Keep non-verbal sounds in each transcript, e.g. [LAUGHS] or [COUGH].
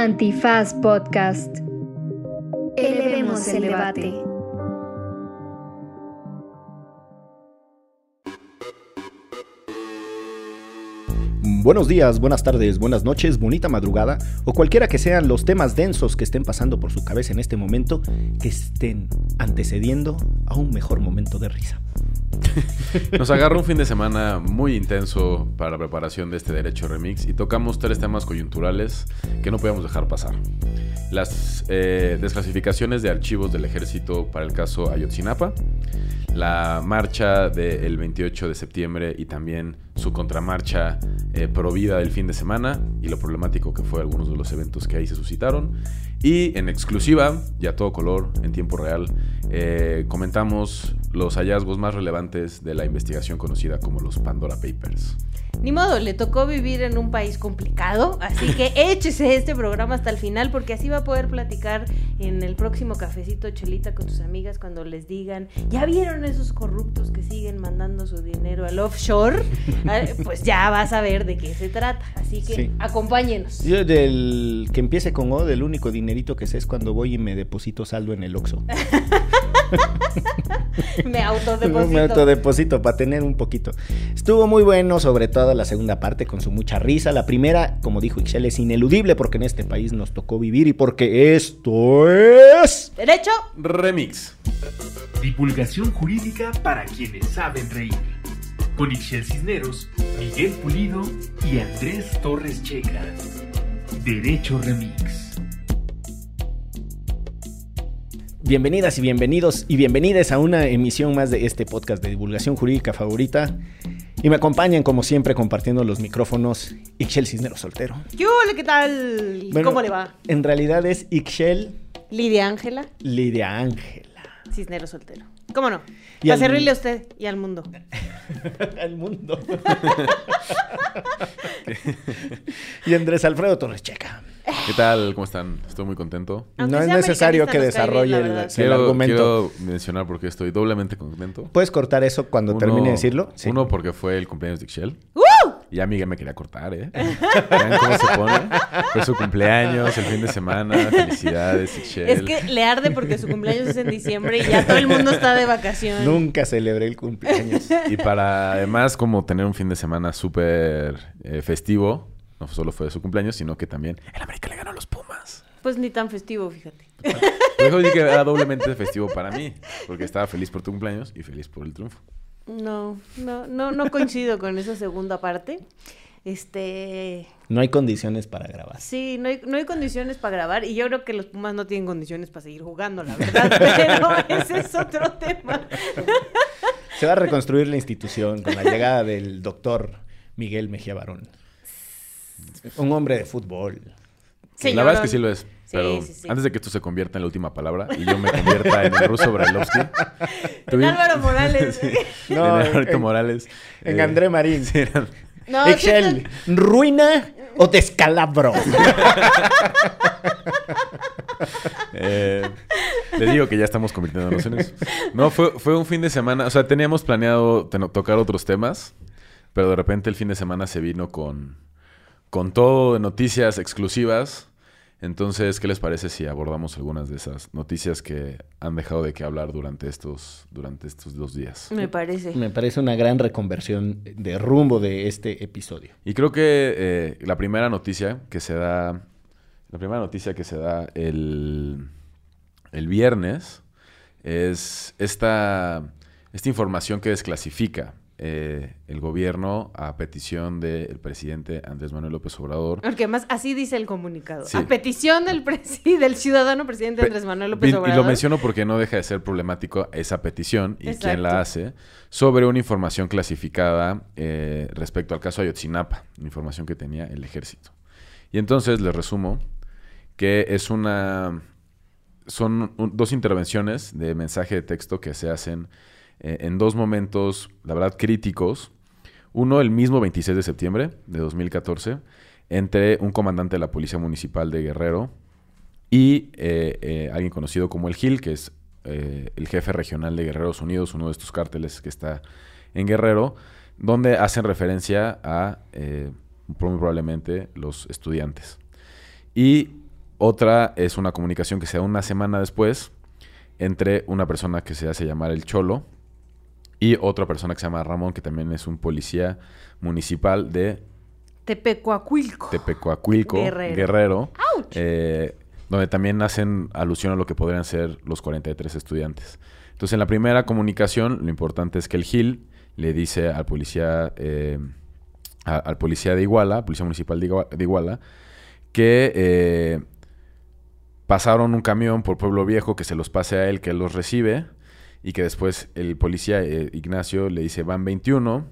Antifaz Podcast. Elevemos el debate. Buenos días, buenas tardes, buenas noches, bonita madrugada o cualquiera que sean los temas densos que estén pasando por su cabeza en este momento, que estén antecediendo a un mejor momento de risa. [LAUGHS] Nos agarra un fin de semana muy intenso para la preparación de este Derecho Remix y tocamos tres temas coyunturales que no podíamos dejar pasar. Las eh, desclasificaciones de archivos del ejército para el caso Ayotzinapa, la marcha del 28 de septiembre y también su contramarcha eh, provida del fin de semana y lo problemático que fue algunos de los eventos que ahí se suscitaron. Y en exclusiva, y a todo color, en tiempo real, eh, comentamos los hallazgos más relevantes de la investigación conocida como los Pandora Papers. Ni modo, le tocó vivir en un país complicado, así que [LAUGHS] échese este programa hasta el final porque así va a poder platicar en el próximo cafecito chelita con sus amigas cuando les digan, ¿ya vieron esos corruptos que siguen mandando su dinero al offshore? [LAUGHS] Ah, pues ya vas a ver de qué se trata, así que Sí. acompáñenos. Yo del que empiece con O, del único dinerito que sé es cuando voy y me deposito saldo en el Oxxo. [LAUGHS] [LAUGHS] Me autodeposito. Me autodeposito para tener un poquito. Estuvo muy bueno, sobre todo la segunda parte, con su mucha risa. La primera, como dijo Ixchel, es ineludible porque en este país nos tocó vivir y porque esto es... ¿Derecho? Remix. Divulgación jurídica para quienes saben reír. Con Ixel Cisneros, Miguel Pulido y Andrés Torres Checa. Derecho Remix. Bienvenidas y bienvenidos y bienvenidas a una emisión más de este podcast de divulgación jurídica favorita. Y me acompañan, como siempre, compartiendo los micrófonos, Ixchel Cisneros Soltero. ¿Qué ¿Qué tal? Bueno, ¿Cómo le va? En realidad es Ixchel Lidia Ángela, Lidia Ángela. Cisnero soltero. ¿Cómo no? Y Para al- servirle a usted y al mundo. [LAUGHS] Al mundo. [LAUGHS] y Andrés Alfredo Torres Checa. ¿Qué tal? ¿Cómo están? Estoy muy contento. Aunque no es necesario que bien, desarrolle el, el Quiero, argumento. quiero mencionar porque estoy doblemente contento. ¿Puedes cortar eso cuando Uno- termine de decirlo? Sí. Uno porque fue el cumpleaños de Ixchel. ¡Uh! Y ya Miguel me quería cortar, ¿eh? Vean cómo se pone. Fue su cumpleaños, el fin de semana. Felicidades, Ixchel. Es que le arde porque su cumpleaños es en diciembre y ya todo el mundo está de vacaciones. Nunca celebré el cumpleaños. Y para además como tener un fin de semana súper eh, festivo, no solo fue su cumpleaños, sino que también el América le ganó a los Pumas. Pues ni tan festivo, fíjate. Por eso dije que era doblemente festivo para mí, porque estaba feliz por tu cumpleaños y feliz por el triunfo. No, no, no, no coincido con esa segunda parte. Este, No hay condiciones para grabar. sí, no hay, no hay condiciones para grabar y yo creo que los Pumas no tienen condiciones para seguir jugando, la verdad, [LAUGHS] pero ese es otro tema. Se va a reconstruir la institución con la llegada del doctor Miguel Mejía Barón. Un hombre de fútbol. La verdad es que sí lo es. Pero sí, sí. antes de que esto se convierta en la última palabra y yo me convierta en el ruso Brailovsky. [LAUGHS] En Álvaro Morales. [LAUGHS] No, en en- Morales. En eh, André Marín. No, Excel, ¿ruina o descalabro? [LAUGHS] Eh, les digo que ya estamos convirtiéndonos en eso. No, fue, fue un fin de semana. O sea, teníamos planeado tocar otros temas, pero de repente el fin de semana se vino con, con todo de noticias exclusivas. Entonces, ¿qué les parece si abordamos algunas de esas noticias que han dejado de qué hablar durante estos, durante estos dos días? Me parece. Me parece una gran reconversión de rumbo de este episodio. Y creo que eh, la primera noticia que se da, la primera noticia que se da el, el viernes es esta, esta información que desclasifica eh, el gobierno a petición del presidente Andrés Manuel López Obrador. Porque más así dice el comunicado. Sí. A petición del, presi- del ciudadano presidente Pe- Andrés Manuel López Obrador. Y lo menciono porque no deja de ser problemático esa petición y Exacto. quién la hace sobre una información clasificada eh, respecto al caso Ayotzinapa, información que tenía el ejército. Y entonces les resumo que es una son un- dos intervenciones de mensaje de texto que se hacen eh, en dos momentos, la verdad, críticos. Uno, el mismo 26 de septiembre de 2014, entre un comandante de la Policía Municipal de Guerrero y eh, eh, alguien conocido como el Gil, que es el jefe regional de Guerreros Unidos, uno de estos cárteles que está en Guerrero, donde hacen referencia a, muy probablemente, los estudiantes. Y Otra es una comunicación que se da una semana después entre una persona que se hace llamar el Cholo y otra persona que se llama Ramón, que también es un policía municipal de Tepecuacuilco. Tepecuacuilco, Guerrero. Guerrero, ¡Auch! eh, donde también hacen alusión a lo que podrían ser los 43 estudiantes. Entonces, en la primera comunicación, lo importante es que el Gil le dice al policía, eh, a- al policía de Iguala, policía municipal de Iguala, que eh, pasaron un camión por Pueblo Viejo que se los pase a él, que él los recibe, y que después el policía eh, Ignacio le dice, van 21,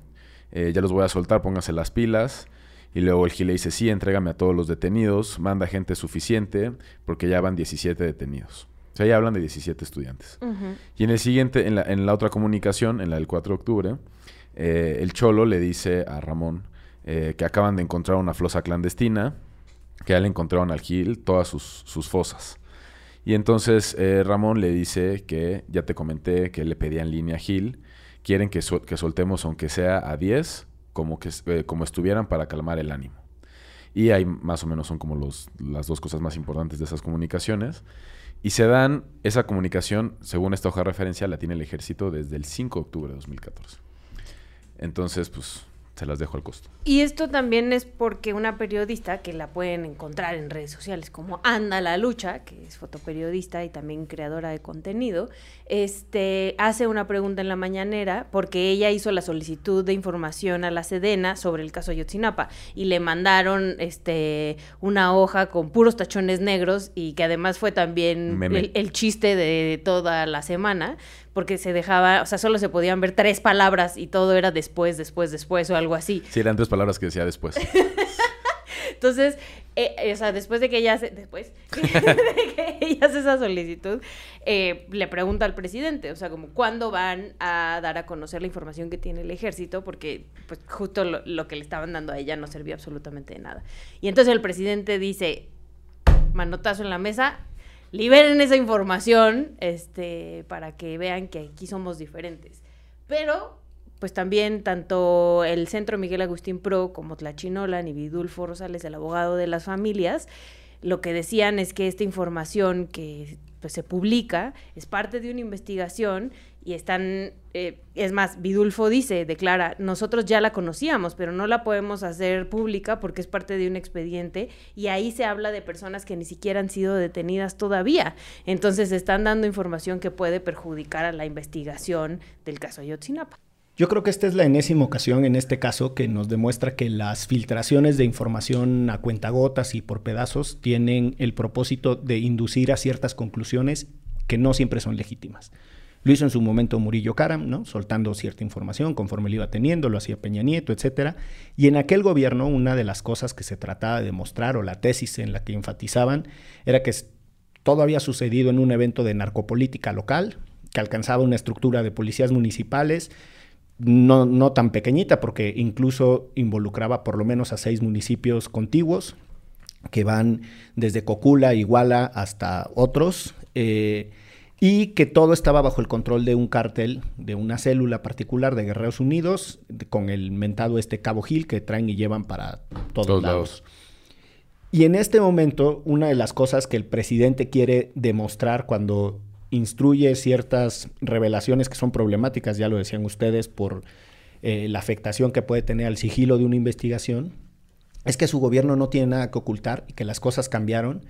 eh, ya los voy a soltar, pónganse las pilas. Y luego el Gil le dice, sí, entrégame a todos los detenidos, manda gente suficiente, porque ya van 17 detenidos. O sea, ya hablan de 17 estudiantes. Y en el siguiente, en la, en la otra comunicación, en la del 4 de octubre, eh, el Cholo le dice a Ramón que acaban de encontrar una flosa clandestina, que ya le encontraron al Gil todas sus, sus fosas. Y entonces eh, Ramón le dice que ya te comenté que le pedía en línea a Gil, quieren que, que soltemos aunque sea a 10, como, eh, como estuvieran para calmar el ánimo. Y ahí más o menos son como los, las dos cosas más importantes de esas comunicaciones. Y se dan, esa comunicación, según esta hoja de referencia, la tiene el ejército desde el 5 de octubre de 2014. Entonces, pues, se las dejo al costo. Y esto también es porque una periodista que la pueden encontrar en redes sociales como Anda la Lucha, que es fotoperiodista y también creadora de contenido, este hace una pregunta en la mañanera porque ella hizo la solicitud de información a la Sedena sobre el caso Ayotzinapa y le mandaron este una hoja con puros tachones negros y que además fue también el chiste de toda la semana porque se dejaba, o sea, solo se podían ver tres palabras y todo era después, después, después o algo así. Sí, eran tres palabras que decía después. [LAUGHS] Entonces, eh, eh, o sea, después de que ella hace, después [LAUGHS] de que ella hace esa solicitud, eh, le pregunta al presidente, o sea, como cuándo van a dar a conocer la información que tiene el ejército, porque pues justo lo, lo que le estaban dando a ella no servía absolutamente de nada. Y entonces el presidente dice, manotazo en la mesa, liberen esa información, este, para que vean que aquí somos diferentes. Pero pues también tanto el Centro Miguel Agustín Pro como Tlachinolan y Vidulfo Rosales, el abogado de las familias, lo que decían es que esta información que pues, se publica es parte de una investigación y están, eh, es más, Vidulfo dice, declara, nosotros ya la conocíamos, pero no la podemos hacer pública porque es parte de un expediente y ahí se habla de personas que ni siquiera han sido detenidas todavía. Entonces están dando información que puede perjudicar a la investigación del caso Ayotzinapa. Yo creo que esta es la enésima ocasión en este caso que nos demuestra que las filtraciones de información a cuentagotas y por pedazos tienen el propósito de inducir a ciertas conclusiones que no siempre son legítimas. Lo hizo en su momento Murillo Karam, ¿no? Soltando cierta información conforme lo iba teniendo, lo hacía Peña Nieto, etcétera. Y en aquel gobierno, una de las cosas que se trataba de demostrar, o la tesis en la que enfatizaban, era que todo había sucedido en un evento de narcopolítica local, que alcanzaba una estructura de policías municipales, no, no tan pequeñita, porque incluso involucraba por lo menos a seis municipios contiguos, que van desde Cocula, Iguala, hasta otros, eh, y que todo estaba bajo el control de un cártel, de una célula particular de Guerreros Unidos, con el mentado este Cabo Gil que traen y llevan para todos, Todos lados. lados. Y en este momento, una de las cosas que el presidente quiere demostrar cuando instruye ciertas revelaciones que son problemáticas, ya lo decían ustedes, por eh, la afectación que puede tener al sigilo de una investigación, es que su gobierno no tiene nada que ocultar y que las cosas cambiaron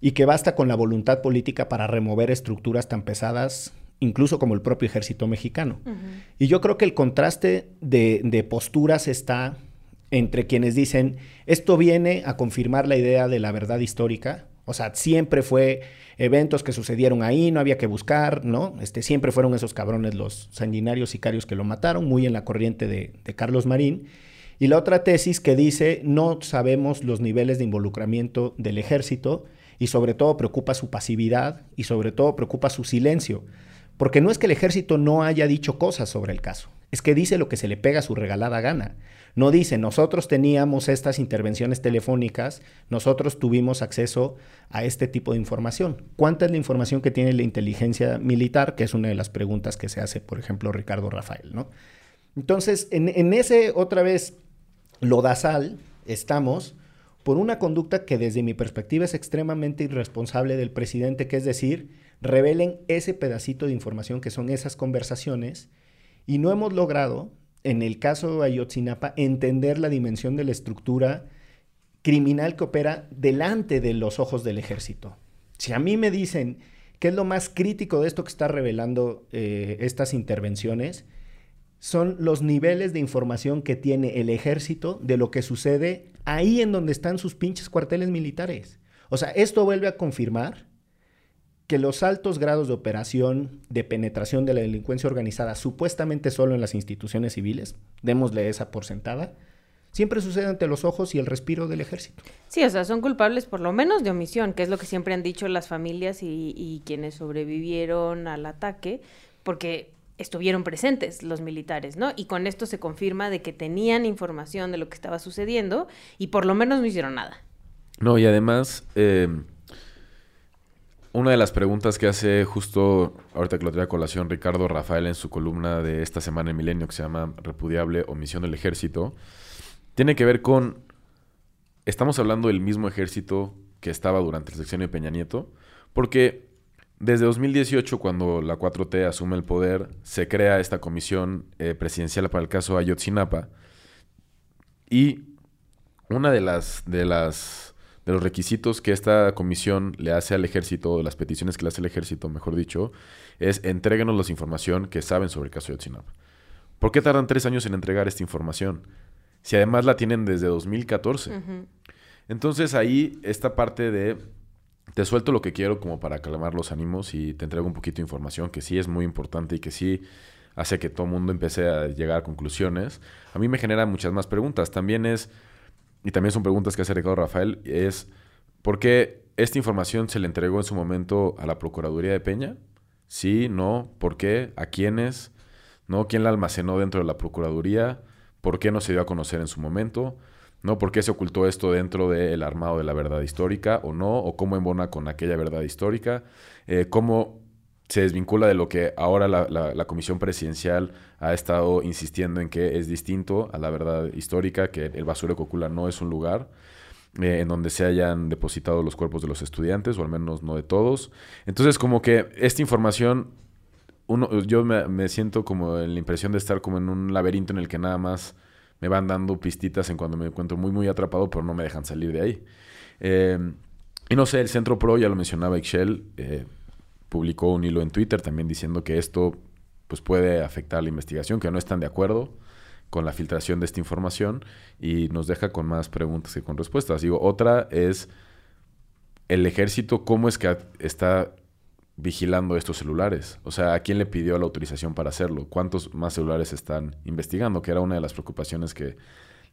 y que basta con la voluntad política para remover estructuras tan pesadas, incluso como el propio ejército mexicano. Y yo creo que el contraste de, de posturas está entre quienes dicen, esto viene a confirmar la idea de la verdad histórica, o sea, siempre fue eventos que sucedieron ahí, no había que buscar, ¿no? Este, siempre fueron esos cabrones los sanguinarios sicarios que lo mataron, muy en la corriente de, de Carlos Marín. Y la otra tesis que dice, no sabemos los niveles de involucramiento del ejército y sobre todo preocupa su pasividad y sobre todo preocupa su silencio. Porque no es que el ejército no haya dicho cosas sobre el caso, es que dice lo que se le pega a su regalada gana. No dice, nosotros teníamos estas intervenciones telefónicas, nosotros tuvimos acceso a este tipo de información. ¿Cuánta es la información que tiene la inteligencia militar? Que es una de las preguntas que se hace, por ejemplo, Ricardo Rafael, ¿no? Entonces, en, en ese, otra vez, lodazal estamos, por una conducta que desde mi perspectiva es extremadamente irresponsable del presidente, que es decir, revelen ese pedacito de información que son esas conversaciones y no hemos logrado, en el caso de Ayotzinapa, entender la dimensión de la estructura criminal que opera delante de los ojos del ejército. Si a mí me dicen qué es lo más crítico de esto que está revelando eh, estas intervenciones, son los niveles de información que tiene el ejército de lo que sucede ahí en donde están sus pinches cuarteles militares. O sea, esto vuelve a confirmar que los altos grados de operación, de penetración de la delincuencia organizada, supuestamente solo en las instituciones civiles, démosle esa porcentada, siempre sucede ante los ojos y el respiro del ejército. Sí, o sea, son culpables por lo menos de omisión, que es lo que siempre han dicho las familias y, y quienes sobrevivieron al ataque, porque estuvieron presentes los militares, ¿no? Y con esto se confirma de que tenían información de lo que estaba sucediendo y por lo menos no hicieron nada. No, y además, eh, una de las preguntas que hace justo ahorita que lo trae a colación Ricardo Rafael en su columna de esta semana en Milenio que se llama Repudiable omisión del ejército, tiene que ver con, estamos hablando del mismo ejército que estaba durante el sexenio de Peña Nieto, porque desde 2018, cuando la 4T asume el poder, se crea esta comisión eh, presidencial para el caso Ayotzinapa, y una de las, de las de los requisitos que esta comisión le hace al ejército, o las peticiones que le hace el ejército, mejor dicho, es entréguenos la información que saben sobre el caso de Ayotzinapa. ¿Por qué tardan tres años en entregar esta información? Si además la tienen desde 2014. Entonces ahí esta parte de te suelto lo que quiero como para calmar los ánimos y te entrego un poquito de información que sí es muy importante y que sí hace que todo el mundo empiece a llegar a conclusiones. A mí me genera muchas más preguntas. También es y también son preguntas que hace Ricardo Rafael, es ¿por qué esta información se le entregó en su momento a la Procuraduría de Peña? Sí, no, ¿por qué? ¿A quiénes? ¿No? ¿Quién la almacenó dentro de la Procuraduría? ¿Por qué no se dio a conocer en su momento? ¿No? ¿Por qué se ocultó esto dentro del armado de la verdad histórica o no? ¿O cómo embona con aquella verdad histórica? Eh, ¿Cómo se desvincula de lo que ahora la, Comisión Presidencial ha estado insistiendo en que es distinto a la verdad histórica, que el basurero Cocula no es un lugar eh, en donde se hayan depositado los cuerpos de los estudiantes, o al menos no de todos. Entonces, como que esta información, uno, yo me, siento como en la impresión de estar como en un laberinto en el que nada más me van dando pistitas en cuando me encuentro muy, muy atrapado, pero no me dejan salir de ahí. Eh, y no sé, el Centro Pro, ya lo mencionaba Excel, eh, publicó un hilo en Twitter también diciendo que esto pues, puede afectar la investigación, que no están de acuerdo con la filtración de esta información y nos deja con más preguntas que con respuestas. Digo, otra es el ejército, ¿cómo es que está vigilando estos celulares? O sea, ¿a quién le pidió la autorización para hacerlo? ¿Cuántos más celulares están investigando? Que era una de las preocupaciones que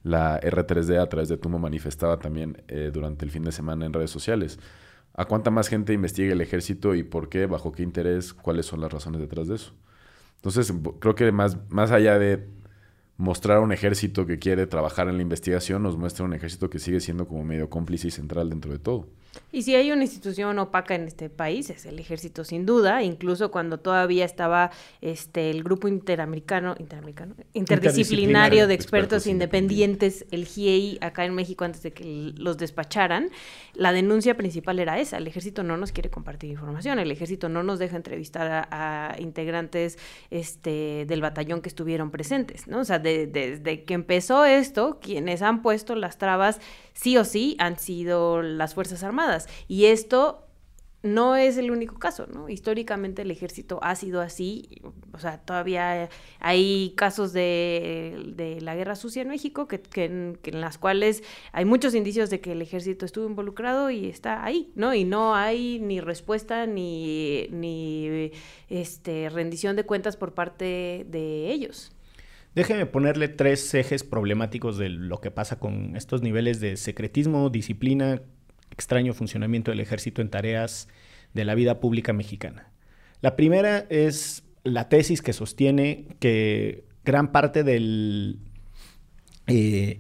la R3D a través de Tumo manifestaba también eh, durante el fin de semana en redes sociales a cuánta más gente investiga el ejército y por qué, bajo qué interés, cuáles son las razones detrás de eso. Entonces, creo que más, más allá de mostrar un ejército que quiere trabajar en la investigación, nos muestra un ejército que sigue siendo como medio cómplice y central dentro de todo. Y si hay una institución opaca en este país, es el ejército sin duda, incluso cuando todavía estaba este el grupo interamericano, interamericano interdisciplinario, de expertos, independientes, el GIEI, acá en México antes de que los despacharan, la denuncia principal era esa, el ejército no nos quiere compartir información, el ejército no nos deja entrevistar a, integrantes este del batallón que estuvieron presentes, ¿no? O sea, desde que empezó esto, quienes han puesto las trabas sí o sí han sido las Fuerzas Armadas. Y esto no es el único caso, ¿no? Históricamente el ejército ha sido así, o sea, todavía hay casos de, la guerra sucia en México que, en, las cuales hay muchos indicios de que el ejército estuvo involucrado y está ahí, ¿no? Y no hay ni respuesta ni, ni este, rendición de cuentas por parte de ellos. Déjeme ponerle tres ejes problemáticos de lo que pasa con estos niveles de secretismo, disciplina, extraño funcionamiento del ejército en tareas de la vida pública mexicana. La primera es la tesis que sostiene que gran parte de eh,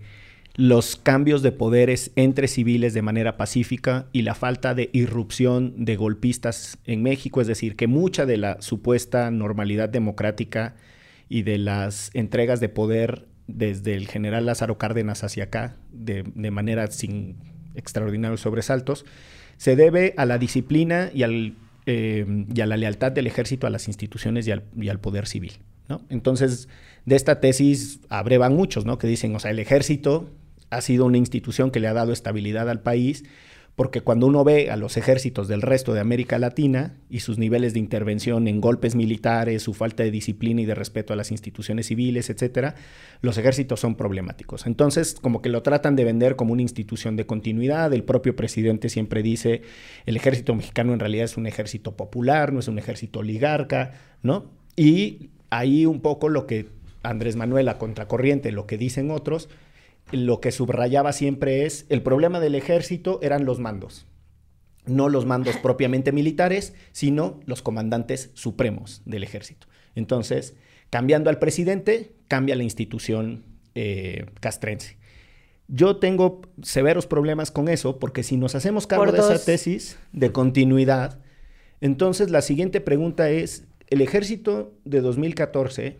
los cambios de poderes entre civiles de manera pacífica y la falta de irrupción de golpistas en México, es decir, que mucha de la supuesta normalidad democrática y de las entregas de poder desde el general Lázaro Cárdenas hacia acá, de, manera sin extraordinarios sobresaltos, se debe a la disciplina eh, y a la lealtad del ejército a las instituciones y al, poder civil. Entonces, de esta tesis abrevan muchos, ¿no? Que dicen, o sea, el ejército ha sido una institución que le ha dado estabilidad al país porque cuando uno ve a los ejércitos del resto de América Latina y sus niveles de intervención en golpes militares, su falta de disciplina y de respeto a las instituciones civiles, etcétera, los ejércitos son problemáticos. Entonces, como que lo tratan de vender como una institución de continuidad. El propio presidente siempre dice, el ejército mexicano en realidad es un ejército popular, no es un ejército oligarca, ¿no? Y ahí un poco lo que Andrés Manuel a contracorriente, lo que dicen otros, lo que subrayaba siempre es el problema del ejército eran los mandos. No los mandos propiamente militares, sino los comandantes supremos del ejército. Entonces, cambiando al presidente, cambia la institución eh, castrense. Yo tengo severos problemas con eso, porque si nos hacemos cargo de esa tesis de continuidad, entonces la siguiente pregunta es, el ejército de 2014,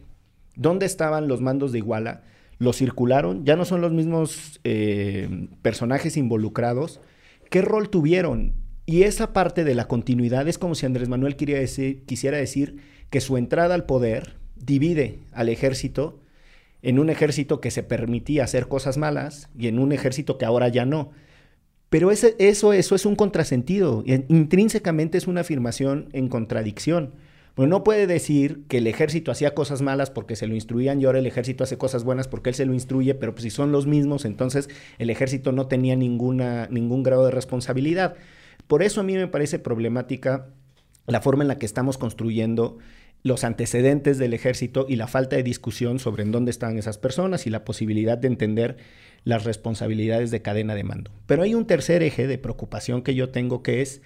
¿dónde estaban los mandos de Iguala? Lo circularon, ya no son los mismos eh, personajes involucrados. ¿Qué rol tuvieron? Y esa parte de la continuidad es como si Andrés Manuel quisiera decir que su entrada al poder divide al ejército en un ejército que se permitía hacer cosas malas y en un ejército que ahora ya no. Pero eso es un contrasentido. Intrínsecamente es una afirmación en contradicción. Bueno, no puede decir que el ejército hacía cosas malas porque se lo instruían y ahora el ejército hace cosas buenas porque él se lo instruye, pero pues si son los mismos, entonces el ejército no tenía ninguna, ningún grado de responsabilidad. Por eso a mí me parece problemática la forma en la que estamos construyendo los antecedentes del ejército y la falta de discusión sobre en dónde están esas personas y la posibilidad de entender las responsabilidades de cadena de mando. Pero hay un tercer eje de preocupación que yo tengo que es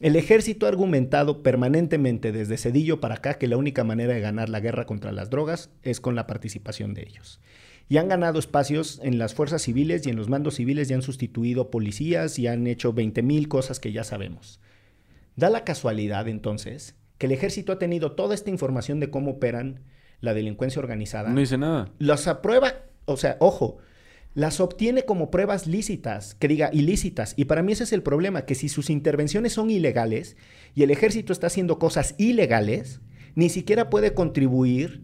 el ejército ha argumentado permanentemente desde Cedillo para acá que la única manera de ganar la guerra contra las drogas es con la participación de ellos. Y han ganado espacios en las fuerzas civiles y en los mandos civiles y han sustituido policías y han hecho 20 mil cosas que ya sabemos. Da la casualidad entonces que el ejército ha tenido toda esta información de cómo operan la delincuencia organizada. No dice nada. Las aprueba, o sea, ojo, las obtiene como pruebas lícitas, que diga ilícitas. Y para mí ese es el problema, que si sus intervenciones son ilegales y el ejército está haciendo cosas ilegales, ni siquiera puede contribuir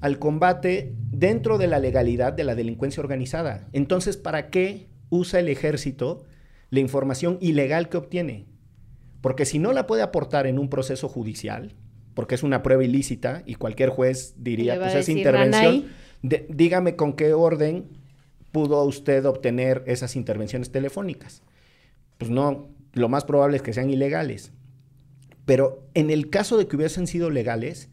al combate dentro de la legalidad de la delincuencia organizada. Entonces, ¿para qué usa el ejército la información ilegal que obtiene? Porque si no la puede aportar en un proceso judicial, porque es una prueba ilícita y cualquier juez diría, pues es intervención, dígame con qué orden pudo usted obtener esas intervenciones telefónicas? Pues no, lo más probable es que sean ilegales. Pero en el caso de que hubiesen sido legales,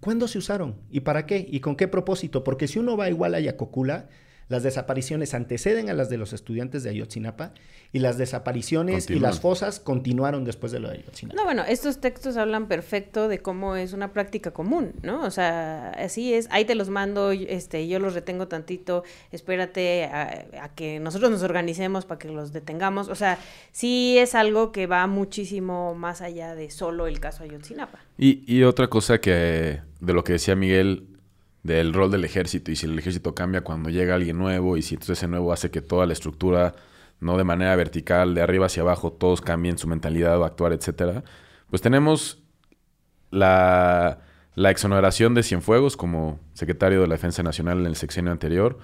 ¿cuándo se usaron? ¿Y para qué? ¿Y con qué propósito? Porque si uno va igual a Yacocula, las desapariciones anteceden a las de los estudiantes de Ayotzinapa y las desapariciones y las fosas continuaron después de lo de Ayotzinapa. No, bueno, estos textos hablan perfecto de cómo es una práctica común, ¿no? O sea, así es, ahí te los mando, este, yo los retengo tantito, espérate a, que nosotros nos organicemos para que los detengamos. O sea, sí es algo que va muchísimo más allá de solo el caso Ayotzinapa. Y, y otra cosa que de lo que decía Miguel del rol del ejército y si el ejército cambia cuando llega alguien nuevo y si entonces ese nuevo hace que toda la estructura, no de manera vertical, de arriba hacia abajo, todos cambien su mentalidad o actuar, etcétera, pues tenemos la, la exoneración de Cienfuegos como secretario de la Defensa Nacional en el sexenio anterior,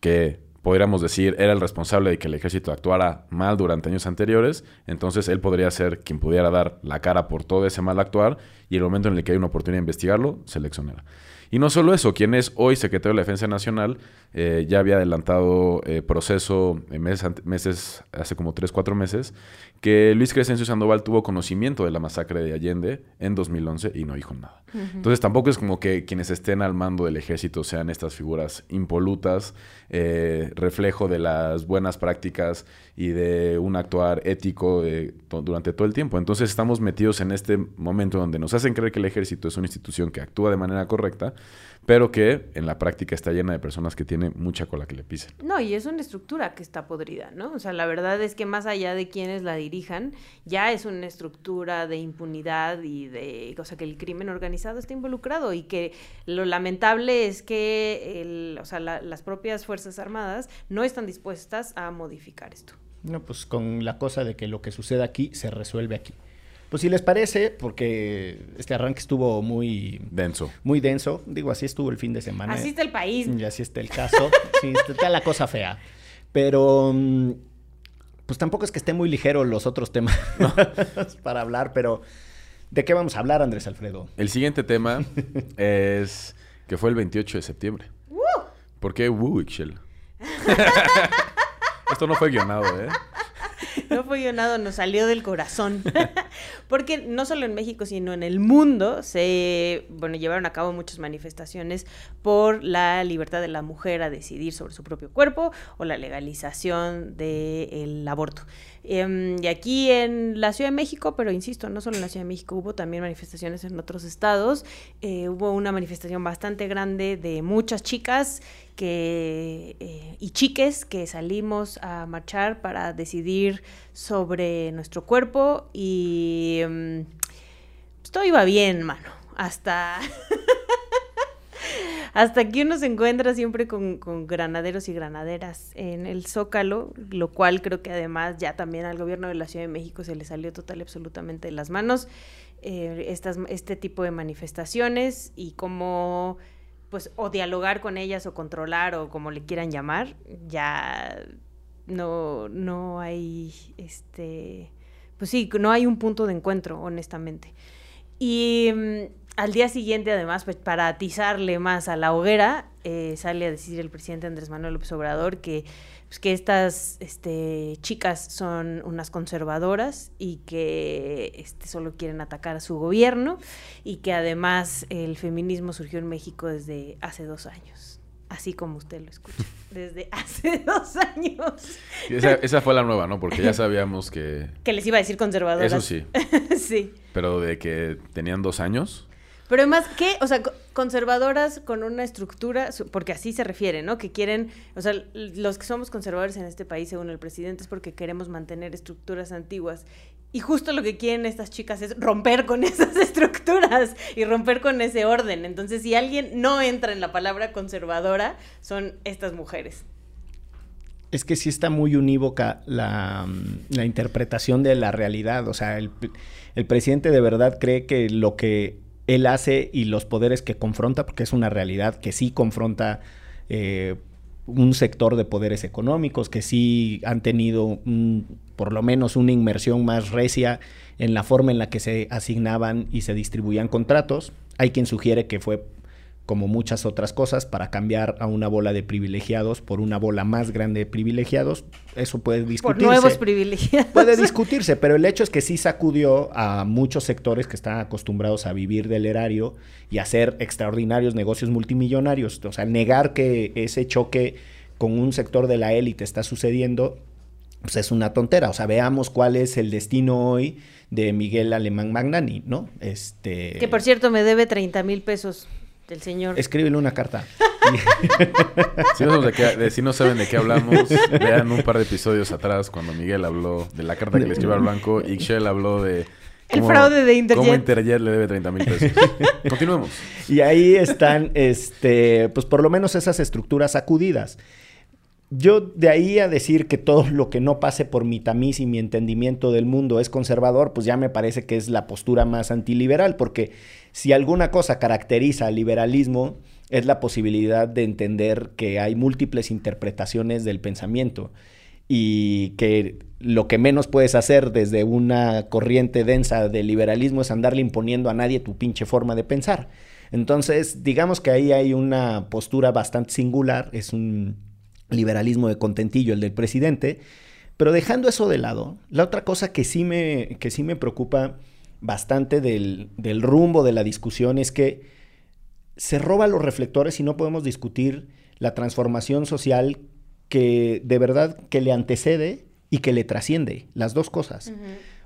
que podríamos decir era el responsable de que el ejército actuara mal durante años anteriores, entonces él podría ser quien pudiera dar la cara por todo ese mal actuar y el momento en el que hay una oportunidad de investigarlo, se le exonera. Y no solo eso, quien es hoy secretario de la Defensa Nacional eh, ya había adelantado eh, proceso en meses, meses, hace como 3, 4 meses, que Luis Crescencio Sandoval tuvo conocimiento de la masacre de Allende en 2011 y no dijo nada. Entonces tampoco es como que quienes estén al mando del ejército sean estas figuras impolutas, eh, reflejo de las buenas prácticas y de un actuar ético durante todo el tiempo. Entonces estamos metidos en este momento donde nos hacen creer que el ejército es una institución que actúa de manera correcta, pero que en la práctica está llena de personas que tienen mucha cola que le pisen. No, y es una estructura que está podrida, ¿no? O sea, la verdad es que más allá de quienes la dirijan, ya es una estructura de impunidad y de, o sea, que el crimen organizado está involucrado y que lo lamentable es que el, o sea, las propias Fuerzas Armadas no están dispuestas a modificar esto. No, pues con la cosa de que lo que sucede aquí se resuelve aquí. Pues si les parece, porque este arranque estuvo muy Denso. muy denso, digo, así estuvo el fin de semana. Así está el país. Y así está el caso. [LAUGHS] sí, está la cosa fea. Pero mm, pues tampoco es que esté muy ligero los otros temas [LAUGHS] para hablar, pero ¿de qué vamos a hablar, Andrés Alfredo? El siguiente tema [LAUGHS] es que fue el 28 de septiembre. ¿Por qué Woo, Ixchel? Esto no fue guionado, ¿eh? No fue guionado, nos salió del corazón. [LAUGHS] Porque no solo en México, sino en el mundo se, bueno, llevaron a cabo muchas manifestaciones por la libertad de la mujer a decidir sobre su propio cuerpo o la legalización del aborto. Em, y aquí en la Ciudad de México, pero insisto, no solo en la Ciudad de México, hubo también manifestaciones en otros estados. Eh, hubo una manifestación bastante grande de muchas chicas que, eh, y chiques que salimos a marchar para decidir sobre nuestro cuerpo y em, pues, todo iba bien, mano. Hasta [LAUGHS] hasta que uno se encuentra siempre con, con, granaderos y granaderas en el Zócalo, lo cual creo que además ya también al gobierno de la Ciudad de México se le salió total y absolutamente de las manos eh, estas, este tipo de manifestaciones y cómo pues o dialogar con ellas o controlar o como le quieran llamar, ya no, no hay este pues sí, no hay un punto de encuentro, honestamente. Y mm, al día siguiente, además, pues, para atizarle más a la hoguera, eh, sale a decir el presidente Andrés Manuel López Obrador que, pues, que estas este, chicas son unas conservadoras y que este, solo quieren atacar a su gobierno y que además el feminismo surgió en México desde hace dos años. Así como usted lo escucha, [LAUGHS] desde hace [LAUGHS] dos años. Esa, esa, fue la nueva, ¿no? Porque ya sabíamos que... Que les iba a decir conservadoras. Eso sí. [LAUGHS] sí. Pero de que tenían dos años. Pero además, ¿qué? O sea, conservadoras con una estructura, porque así se refiere, ¿no? Que quieren, o sea, los que somos conservadores en este país, según el presidente, es porque queremos mantener estructuras antiguas. Y justo lo que quieren estas chicas es romper con [LAUGHS] esas estructuras y romper con ese orden. Entonces, si alguien no entra en la palabra conservadora, son estas mujeres. Es que sí está muy unívoca la, la interpretación de la realidad. O sea, el, el presidente de verdad cree que lo que él hace y los poderes que confronta, porque es una realidad que sí confronta eh, un sector de poderes económicos, que sí han tenido un, por lo menos una inmersión más recia en la forma en la que se asignaban y se distribuían contratos. Hay quien sugiere que fue como muchas otras cosas, para cambiar a una bola de privilegiados por una bola más grande de privilegiados. Eso puede discutirse. Por nuevos privilegiados. Puede discutirse, pero el hecho es que sí sacudió a muchos sectores que están acostumbrados a vivir del erario y hacer extraordinarios negocios multimillonarios. O sea, negar que ese choque con un sector de la élite está sucediendo, pues es una tontera. O sea, veamos cuál es el destino hoy de Miguel Alemán Magnani, ¿no? Este... Que por cierto me debe 30 mil pesos del señor. Escríbele una carta. [LAUGHS] si, no de qué, si, no saben de qué hablamos, vean un par de episodios atrás cuando Miguel habló de la carta que le escribió al blanco y Shell habló de... el fraude de Interjet. Cómo Interjet le debe 30 mil pesos. [LAUGHS] Continuemos. Y ahí están, este, pues por lo menos esas estructuras sacudidas. Yo de ahí a decir que todo lo que no pase por mi tamiz y mi entendimiento del mundo es conservador, pues ya me parece que es la postura más antiliberal, porque si alguna cosa caracteriza al liberalismo es la posibilidad de entender que hay múltiples interpretaciones del pensamiento y que lo que menos puedes hacer desde una corriente densa del liberalismo es andarle imponiendo a nadie tu pinche forma de pensar. Entonces, digamos que ahí hay una postura bastante singular, es un liberalismo de contentillo el del presidente. Pero dejando eso de lado, la otra cosa que sí me, que sí me preocupa bastante del, del rumbo de la discusión es que se roba los reflectores y no podemos discutir la transformación social que de verdad que le antecede y que le trasciende, las dos cosas.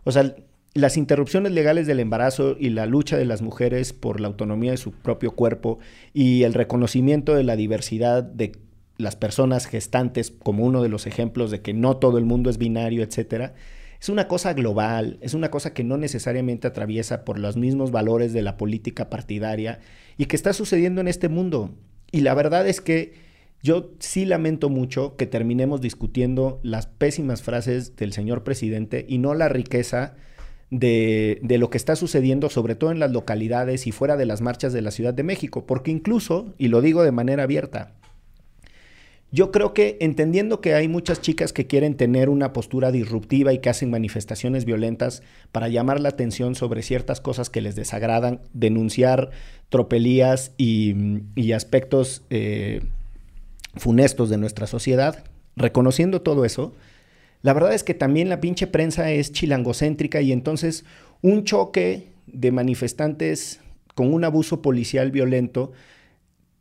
O sea, las interrupciones legales del embarazo y la lucha de las mujeres por la autonomía de su propio cuerpo y el reconocimiento de la diversidad de las personas gestantes como uno de los ejemplos de que no todo el mundo es binario, etcétera, es una cosa global, es una cosa que no necesariamente atraviesa por los mismos valores de la política partidaria y que está sucediendo en este mundo. Y la verdad es que yo sí lamento mucho que terminemos discutiendo las pésimas frases del señor presidente y no la riqueza de, de, lo que está sucediendo, sobre todo en las localidades y fuera de las marchas de la Ciudad de México, porque incluso, y lo digo de manera abierta, yo creo que entendiendo que hay muchas chicas que quieren tener una postura disruptiva y que hacen manifestaciones violentas para llamar la atención sobre ciertas cosas que les desagradan, denunciar tropelías y, y aspectos eh, funestos de nuestra sociedad, reconociendo todo eso, la verdad es que también la pinche prensa es chilangocéntrica y entonces un choque de manifestantes con un abuso policial violento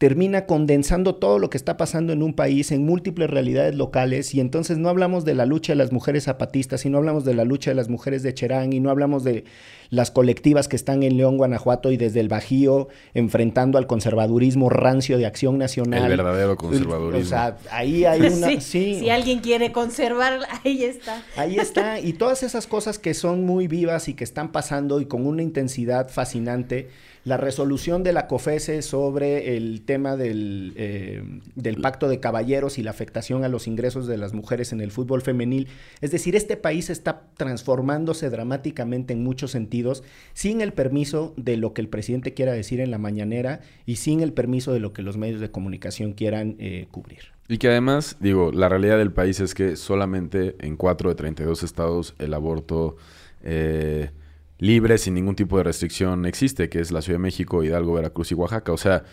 termina condensando todo lo que está pasando en un país en múltiples realidades locales y entonces no hablamos de la lucha de las mujeres zapatistas y no hablamos de la lucha de las mujeres de Cherán y no hablamos de las colectivas que están en León, Guanajuato y desde el Bajío enfrentando al conservadurismo rancio de Acción Nacional. El verdadero conservadurismo. O sea, ahí hay una... Sí, sí. Si alguien quiere conservar, ahí está. Ahí está. Y todas esas cosas que son muy vivas y que están pasando y con una intensidad fascinante la resolución de la COFESE sobre el tema del, eh, del pacto de caballeros y la afectación a los ingresos de las mujeres en el fútbol femenil. Es decir, este país está transformándose dramáticamente en muchos sentidos sin el permiso de lo que el presidente quiera decir en la mañanera y sin el permiso de lo que los medios de comunicación quieran eh, cubrir. Y que además, digo, la realidad del país es que solamente en 4 de 32 estados el aborto... Eh, libre, sin ningún tipo de restricción existe, que es la Ciudad de México, Hidalgo, Veracruz y Oaxaca. O sea,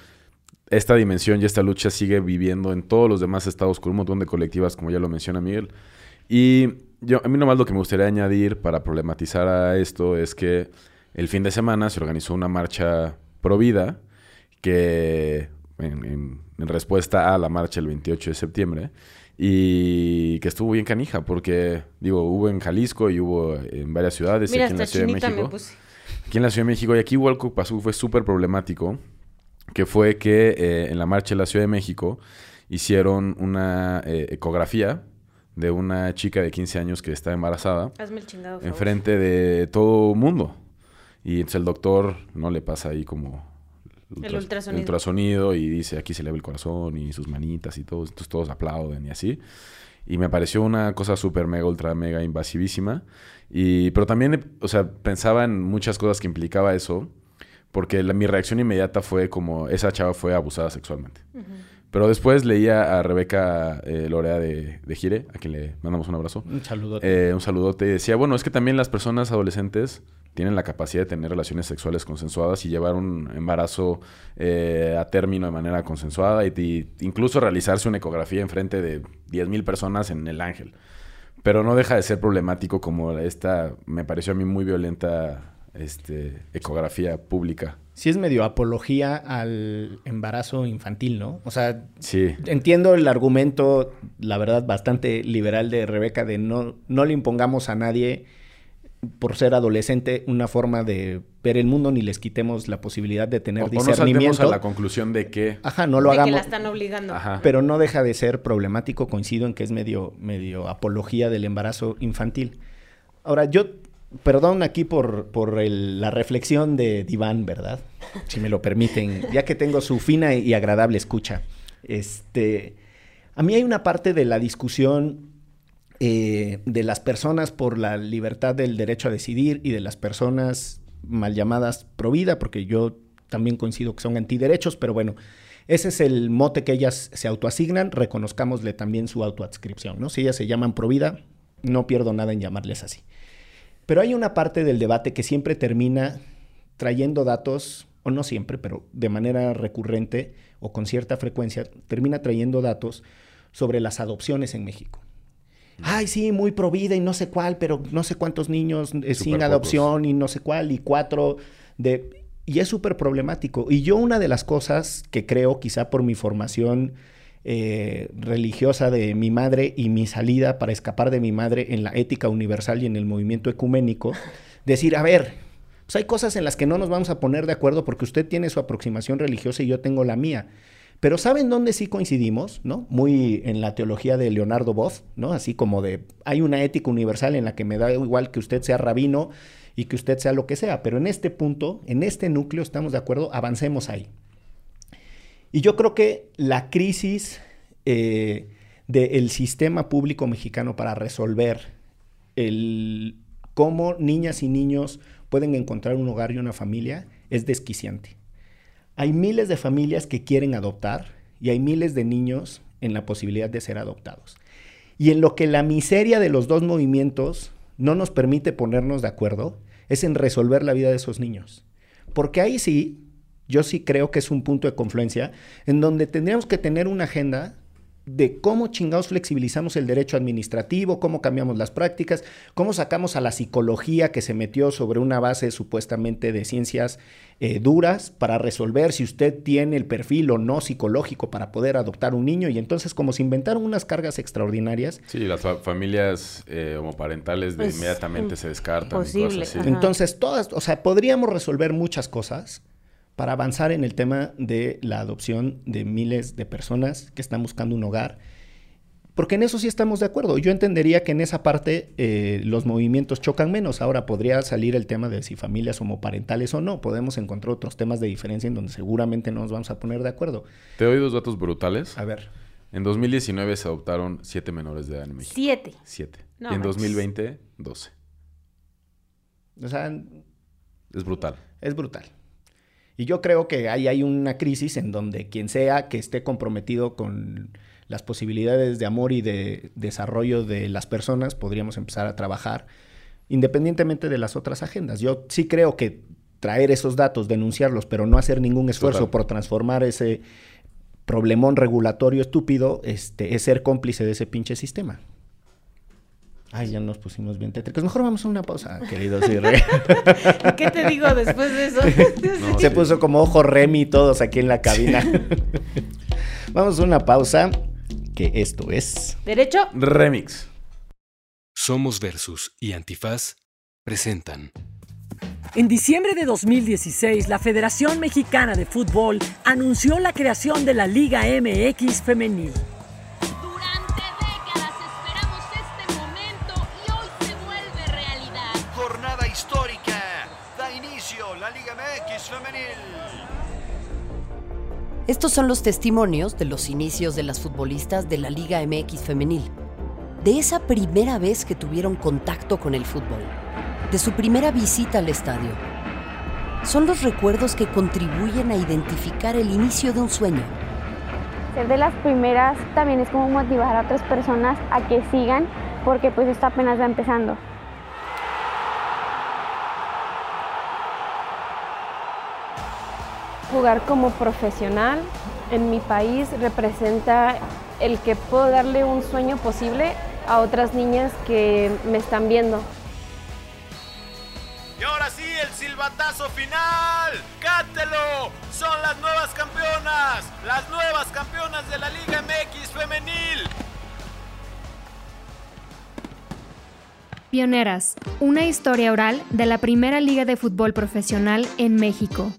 esta dimensión y esta lucha sigue viviendo en todos los demás estados con un montón de colectivas, como ya lo menciona Miguel. Y yo, a mí nomás lo que me gustaría añadir para problematizar a esto es que el fin de semana se organizó una marcha pro vida que en, en, en respuesta a la marcha el 28 de septiembre y que estuvo bien canija porque digo hubo en Jalisco y hubo en varias ciudades Mira, aquí en la Ciudad de México. aquí en la Ciudad de México y aquí igual que pasó fue súper problemático que fue que eh, en la marcha de la Ciudad de México hicieron una eh, ecografía de una chica de 15 años que está embarazada Hazme el chingado. favor. enfrente de todo mundo y entonces el doctor no le pasa ahí como El ultrasonido. ultrasonido y dice aquí se le ve el corazón y sus manitas y todo, entonces todos aplauden y así. Y me pareció una cosa súper mega, ultra mega invasivísima. Y, pero también, o sea, pensaba en muchas cosas que implicaba eso, porque la- mi reacción inmediata fue como, esa chava fue abusada sexualmente. Pero después leía a Rebeca eh, Lorea de, de Gire, a quien le mandamos un abrazo. Un saludo. Eh, un saludote. Y decía, bueno, es que también las personas adolescentes tienen la capacidad de tener relaciones sexuales consensuadas y llevar un embarazo eh, a término de manera consensuada y, y incluso realizarse una ecografía enfrente de 10.000 personas en el ángel. Pero no deja de ser problemático como esta, me pareció a mí muy violenta este, ecografía pública. Sí es medio apología al embarazo infantil, ¿no? O sea, Sí. entiendo el argumento, la verdad, bastante liberal de Rebeca de no, no le impongamos a nadie por ser adolescente una forma de ver el mundo ni les quitemos la posibilidad de tener O, o no discernimiento. a la conclusión de que... Ajá, no lo de que hagamos. la están obligando. Ajá. Pero no deja de ser problemático, coincido en que es medio, medio apología del embarazo infantil. Ahora, yo, perdón aquí por, por la reflexión de Diván, ¿verdad? Si me lo permiten, ya que tengo su fina y agradable escucha. Este, a mí hay una parte de la discusión eh, de las personas por la libertad del derecho a decidir y de las personas mal llamadas pro vida, porque yo también coincido que son antiderechos, pero bueno, ese es el mote que ellas se autoasignan, reconozcámosle también su autoadscripción, ¿no? Si ellas se llaman pro vida, no pierdo nada en llamarles así. Pero hay una parte del debate que siempre termina trayendo datos, o no siempre, pero de manera recurrente o con cierta frecuencia, termina trayendo datos sobre las adopciones en México. Ay, sí, muy pro vida y no sé cuál, pero no sé cuántos niños eh, sin adopción y no sé cuál, y cuatro de... Y es súper problemático. Y yo una de las cosas que creo, quizá por mi formación eh, religiosa de mi madre y mi salida para escapar de mi madre en la ética universal y en el movimiento ecuménico, [LAUGHS] decir, a ver, pues hay cosas en las que no nos vamos a poner de acuerdo porque usted tiene su aproximación religiosa y yo tengo la mía. Pero ¿saben dónde sí coincidimos? ¿No? Muy en la teología de Leonardo Boff, ¿no? Así como de, hay una ética universal en la que me da igual que usted sea rabino y que usted sea lo que sea, pero en este punto, en este núcleo, estamos de acuerdo, avancemos ahí. Y yo creo que la crisis eh, del sistema público mexicano para resolver el cómo niñas y niños pueden encontrar un hogar y una familia es desquiciante. Hay miles de familias que quieren adoptar y hay miles de niños en la posibilidad de ser adoptados. Y en lo que la miseria de los dos movimientos no nos permite ponernos de acuerdo es en resolver la vida de esos niños. Porque ahí sí, yo sí creo que es un punto de confluencia en donde tendríamos que tener una agenda de cómo chingados flexibilizamos el derecho administrativo, cómo cambiamos las prácticas, cómo sacamos a la psicología que se metió sobre una base supuestamente de ciencias eh, duras para resolver si usted tiene el perfil o no psicológico para poder adoptar un niño. Y entonces como se inventaron unas cargas extraordinarias. Sí, las familias eh, homoparentales de inmediatamente se descartan. Posible. Entonces todas, o sea, podríamos resolver muchas cosas para avanzar en el tema de la adopción de miles de personas que están buscando un hogar. Porque en eso sí estamos de acuerdo. Yo entendería que en esa parte eh, los movimientos chocan menos. Ahora podría salir el tema de si familias homoparentales o no. Podemos encontrar otros temas de diferencia en donde seguramente no nos vamos a poner de acuerdo. Te doy dos datos brutales. A ver. En 2019 se adoptaron siete menores de edad en México. Siete. Siete. y en 2020, 12. O sea... Es brutal. Es brutal. Y yo creo que ahí hay una crisis en donde quien sea que esté comprometido con las posibilidades de amor y de desarrollo de las personas, podríamos empezar a trabajar independientemente de las otras agendas. Yo sí creo que traer esos datos, denunciarlos, pero no hacer ningún esfuerzo por transformar ese problemón regulatorio estúpido, este, es ser cómplice de ese pinche sistema. Ay, ya nos pusimos bien tétricos. Mejor vamos a una pausa, querido Sirre. [LAUGHS] ¿Qué te digo después de eso? [LAUGHS] Se puso como ojo Remy todos aquí en la cabina. [LAUGHS] vamos a una pausa, que esto es... Derecho. Remix. Somos Versus y Antifaz presentan... En diciembre de 2016, la Federación Mexicana de Fútbol anunció la creación de la Liga MX Femenil. Estos son los testimonios de los inicios de las futbolistas de la Liga MX femenil, de esa primera vez que tuvieron contacto con el fútbol, de su primera visita al estadio. Son los recuerdos que contribuyen a identificar el inicio de un sueño. Ser de las primeras también es como motivar a otras personas a que sigan porque pues esto apenas va empezando. Jugar como profesional en mi país representa el que puedo darle un sueño posible a otras niñas que me están viendo. Y ahora sí, el silbatazo final. ¡Cátelo! Son las nuevas campeonas, las nuevas campeonas de la Liga MX femenil. Pioneras, una historia oral de la primera liga de fútbol profesional en México.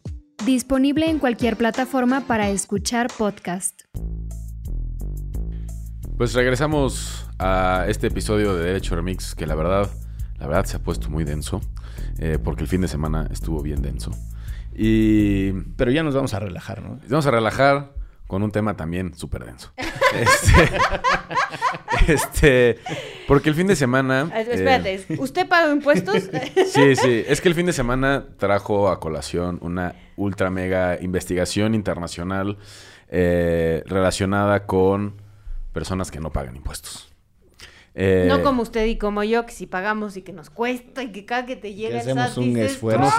Disponible en cualquier plataforma para escuchar podcast. Pues regresamos a este episodio de Derecho Remix que la verdad, la verdad se ha puesto muy denso eh, porque el fin de semana estuvo bien denso. Y pero ya nos vamos a relajar, ¿no? Vamos a relajar con un tema también súper denso. [LAUGHS] este, este, porque el fin de semana... Espérate, eh, ¿usted paga impuestos? [LAUGHS] sí, sí, es que el fin de semana trajo a colación una ultra mega investigación internacional eh, relacionada con personas que no pagan impuestos. Eh, no como usted y como yo, que si pagamos y que nos cuesta y que cada que te llega el hacemos un esfuerzo.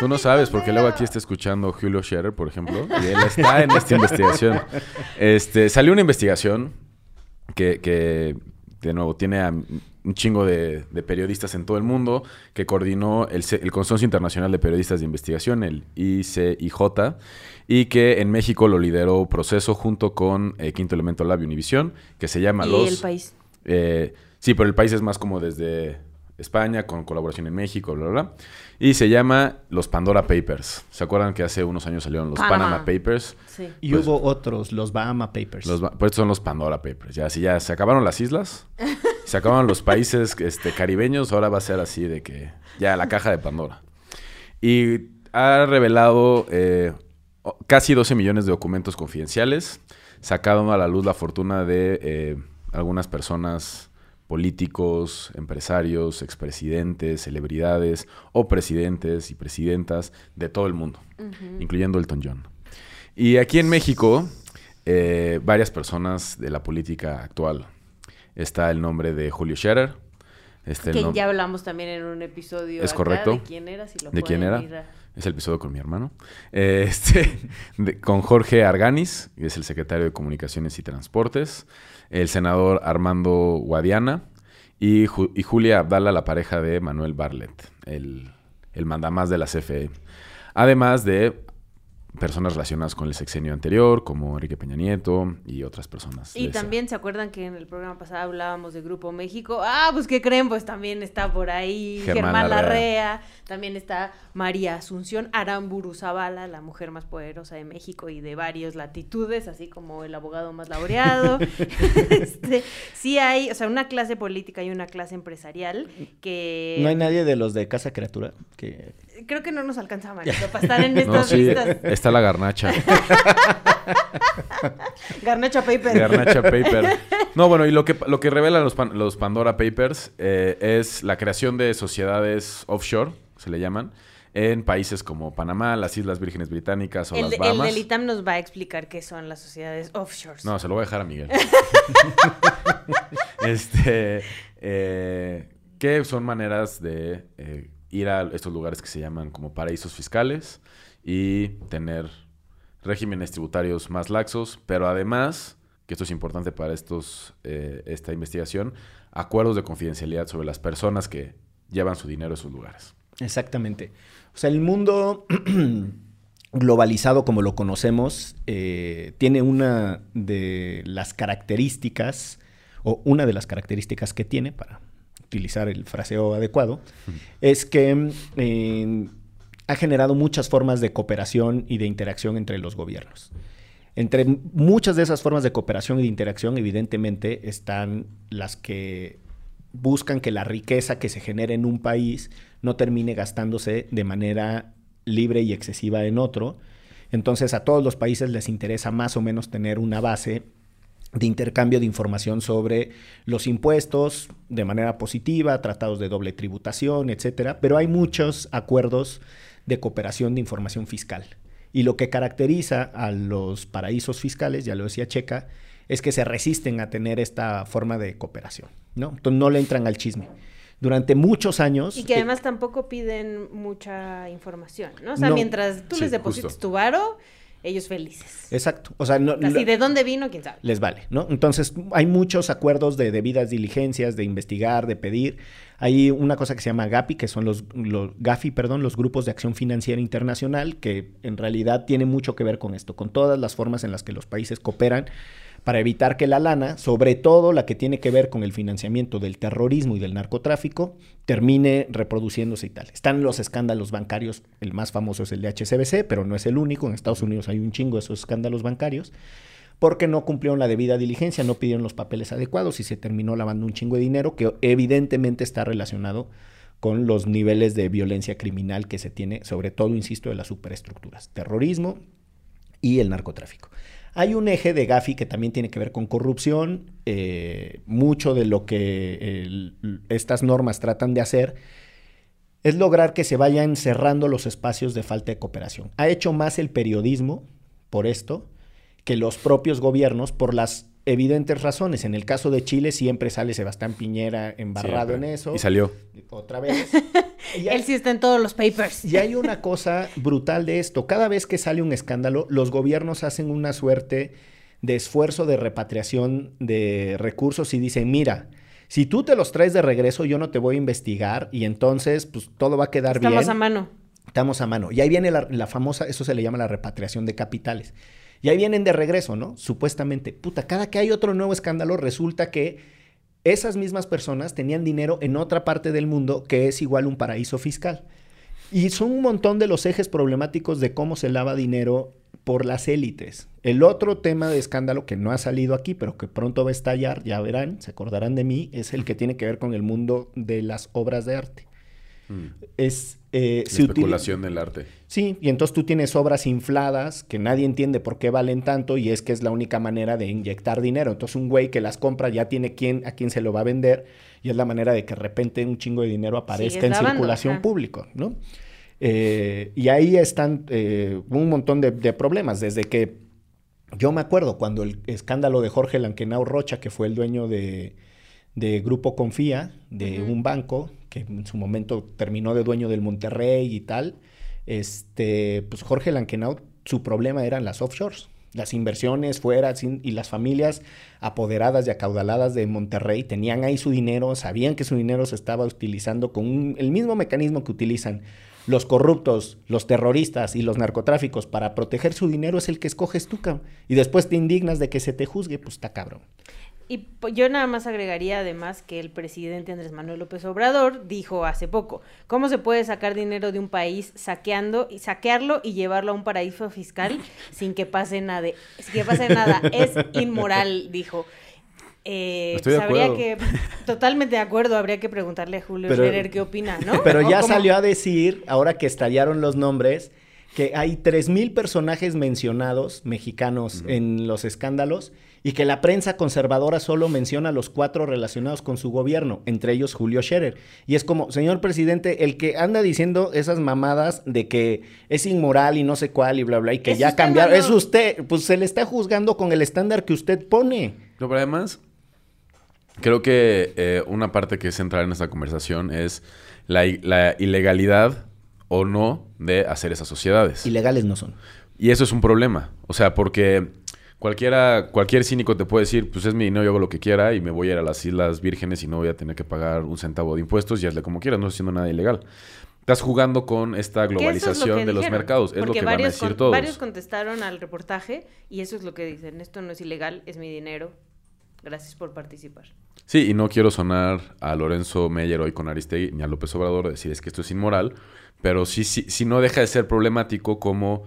Tú no sabes, porque luego aquí está escuchando Julio Scherer, por ejemplo, y él está en esta investigación. Este, salió una investigación que, que de nuevo, tiene a un chingo de, periodistas en todo el mundo, que coordinó el, el, Consorcio Internacional de Periodistas de Investigación, el ICIJ, y que en México lo lideró Proceso junto con eh, Quinto Elemento Lab Univisión, que se llama ¿Y Los... el país? Eh, sí, pero el país es más como desde España, con colaboración en México, bla, bla, bla. Y se llama los Pandora Papers. ¿Se acuerdan que hace unos años salieron los Panama, Papers? Sí. Y pues hubo otros, los Bahama Papers. Los, pues son los Pandora Papers. Ya, si ya se acabaron las islas, [LAUGHS] se acabaron los países este, caribeños, ahora va a ser así de que ya la caja de Pandora. Y ha revelado eh, casi 12 millones de documentos confidenciales sacado a la luz la fortuna de eh, algunas personas políticos, empresarios, expresidentes, celebridades o presidentes y presidentas de todo el mundo, incluyendo Elton John. Y aquí en México, eh, varias personas de la política actual. Está el nombre de Julio Scherer. Este que ya hablamos también en un episodio. Es correcto. ¿De quién era? Si lo ¿De quién era? Es el episodio con mi hermano. [LAUGHS] este, con Jorge Arganis, que es el secretario de Comunicaciones y Transportes el senador Armando Guadiana y, Julia Abdala, la pareja de Manuel Barlet, el, el mandamás de la CFE. Además de personas relacionadas con el sexenio anterior, como Enrique Peña Nieto y otras personas. Y también se acuerdan que en el programa pasado hablábamos de Grupo México. Ah, pues ¿qué creen? Pues también está por ahí Germán, Larrea. También está María Asunción Aramburu Zavala, la mujer más poderosa de México y de varias latitudes, así como el abogado más laureado. [LAUGHS] este, sí hay, o sea, una clase política y una clase empresarial que... No hay nadie de los de Casa Criatura que creo que no nos alcanza, Marito, para estar en [LAUGHS] estas no, listas. Está la garnacha. [LAUGHS] garnacha Paper. Garnacha Paper. [LAUGHS] No, bueno, y lo que, lo que revelan los, los Pandora Papers eh, es la creación de sociedades offshore, se le llaman, en países como Panamá, las Islas Vírgenes Británicas o las Bahamas. El del ITAM nos va a explicar qué son las sociedades offshore. No, se lo voy a dejar a Miguel. este, eh, que son maneras de eh, ir a estos lugares que se llaman como paraísos fiscales y tener regímenes tributarios más laxos, pero además, que esto es importante para estos, eh, esta investigación, acuerdos de confidencialidad sobre las personas que llevan su dinero a esos lugares. Exactamente. O sea, el mundo [CLEARS THROAT] globalizado como lo conocemos eh, tiene una de las características, o una de las características que tiene, para utilizar el fraseo adecuado, es que eh, ha generado muchas formas de cooperación y de interacción entre los gobiernos. Entre muchas de esas formas de cooperación y de interacción, evidentemente, están las que buscan que la riqueza que se genere en un país no termine gastándose de manera libre y excesiva en otro. Entonces a todos los países les interesa más o menos tener una base de intercambio de información sobre los impuestos de manera positiva, tratados de doble tributación, etcétera, pero hay muchos acuerdos de cooperación de información fiscal. Y lo que caracteriza a los paraísos fiscales, ya lo decía Checa, es que se resisten a tener esta forma de cooperación, ¿no? Entonces no le entran al chisme durante muchos años. Y que además tampoco piden mucha información, ¿no? O sea, mientras tú les deposites tu varo, ellos felices. Exacto. O sea, no, ¿de dónde vino? ¿Quién sabe? Les vale, ¿no? Entonces, hay muchos acuerdos de debidas diligencias, de investigar, de pedir. Hay una cosa que se llama GAFI, que son los, los GAFI, perdón, los Grupos de Acción Financiera Internacional, que en realidad tiene mucho que ver con esto, con todas las formas en las que los países cooperan para evitar que la lana, sobre todo la que tiene que ver con el financiamiento del terrorismo y del narcotráfico, termine reproduciéndose y tal. Están los escándalos bancarios, el más famoso es el de HCBC, pero no es el único, en Estados Unidos hay un chingo de esos escándalos bancarios, porque no cumplieron la debida diligencia, no pidieron los papeles adecuados y se terminó lavando un chingo de dinero que evidentemente está relacionado con los niveles de violencia criminal que se tiene, sobre todo, insisto, de las superestructuras, terrorismo y el narcotráfico. Hay un eje de Gafi que también tiene que ver con corrupción. Eh, mucho de lo que estas normas tratan de hacer es lograr que se vayan cerrando los espacios de falta de cooperación. Ha hecho más el periodismo por esto que los propios gobiernos por las evidentes razones. En el caso de Chile siempre sale Sebastián Piñera embarrado en eso. Y salió. Otra vez. [LAUGHS] Él sí está en todos los papers. Y hay una cosa brutal de esto. Cada vez que sale un escándalo, los gobiernos hacen una suerte de esfuerzo de repatriación de recursos y dicen, mira, si tú te los traes de regreso, yo no te voy a investigar y entonces pues todo va a quedar bien. Estamos a mano. Estamos a mano. Y ahí viene la, la famosa, eso se le llama la repatriación de capitales. Y ahí vienen de regreso, ¿no? Supuestamente. Puta, cada que hay otro nuevo escándalo, resulta que esas mismas personas tenían dinero en otra parte del mundo que es igual un paraíso fiscal. Y son un montón de los ejes problemáticos de cómo se lava dinero por las élites. El otro tema de escándalo que no ha salido aquí, pero que pronto va a estallar, ya verán, se acordarán de mí, es el que tiene que ver con el mundo de las obras de arte. Es eh, La especulación del arte. Sí, y entonces tú tienes obras infladas que nadie entiende por qué valen tanto y es que es la única manera de inyectar dinero. Entonces un güey que las compra ya tiene quién, a quién se lo va a vender y es la manera de que de repente un chingo de dinero aparezca en lavando, circulación ajá. público, ¿no? Eh, y ahí están eh, un montón de, de problemas, desde que yo me acuerdo cuando el escándalo de Jorge Lankenau Rocha, que fue el dueño de, de Grupo Confía, de un banco, que en su momento terminó de dueño del Monterrey y tal, este, pues Jorge Lankenau, su problema eran las offshores. Las inversiones fuera y las familias apoderadas y acaudaladas de Monterrey tenían ahí su dinero, sabían que su dinero se estaba utilizando con el mismo mecanismo que utilizan los corruptos, los terroristas y los narcotráficos para proteger su dinero es el que escoges tú, cabrón. Y después te indignas de que se te juzgue, pues está cabrón. Y yo nada más agregaría además que el presidente Andrés Manuel López Obrador dijo hace poco, ¿cómo se puede sacar dinero de un país saqueando y saquearlo y llevarlo a un paraíso fiscal [LAUGHS] sin que pase nada? Sin que pase nada, es inmoral, dijo. Eh, Estoy de pues habría acuerdo. que totalmente de acuerdo, habría que preguntarle a Julio Pero- Scherer qué opina, ¿no? [LAUGHS] Pero ya cómo- salió a decir, ahora que estallaron los nombres, que hay 3.000 personajes mencionados mexicanos en los escándalos y que la prensa conservadora solo menciona a los cuatro relacionados con su gobierno, entre ellos Julio Scherer. Y es como, señor presidente, el que anda diciendo esas mamadas de que es inmoral y no sé cuál y bla, bla, y que ya cambiaron, es usted, pues se le está juzgando con el estándar que usted pone. No, pero además, creo que eh, una parte que es central en esta conversación es la ilegalidad o no de hacer esas sociedades. Ilegales no son. Y eso es un problema. O sea, porque cualquiera, cualquier cínico te puede decir, pues es mi dinero, yo hago lo que quiera y me voy a ir a las Islas Vírgenes y no voy a tener que pagar un centavo de impuestos y hazle como quieras, no estoy haciendo nada ilegal. Estás jugando con esta es lo globalización de los mercados. Es lo que van a decir con- todos. Varios contestaron al reportaje y eso es lo que dicen. Esto no es ilegal, es mi dinero. Gracias por participar. Sí, y no quiero sonar a Lorenzo Meyer hoy con Aristegui ni a López Obrador decir es que esto es inmoral, pero sí, sí, sí no deja de ser problemático como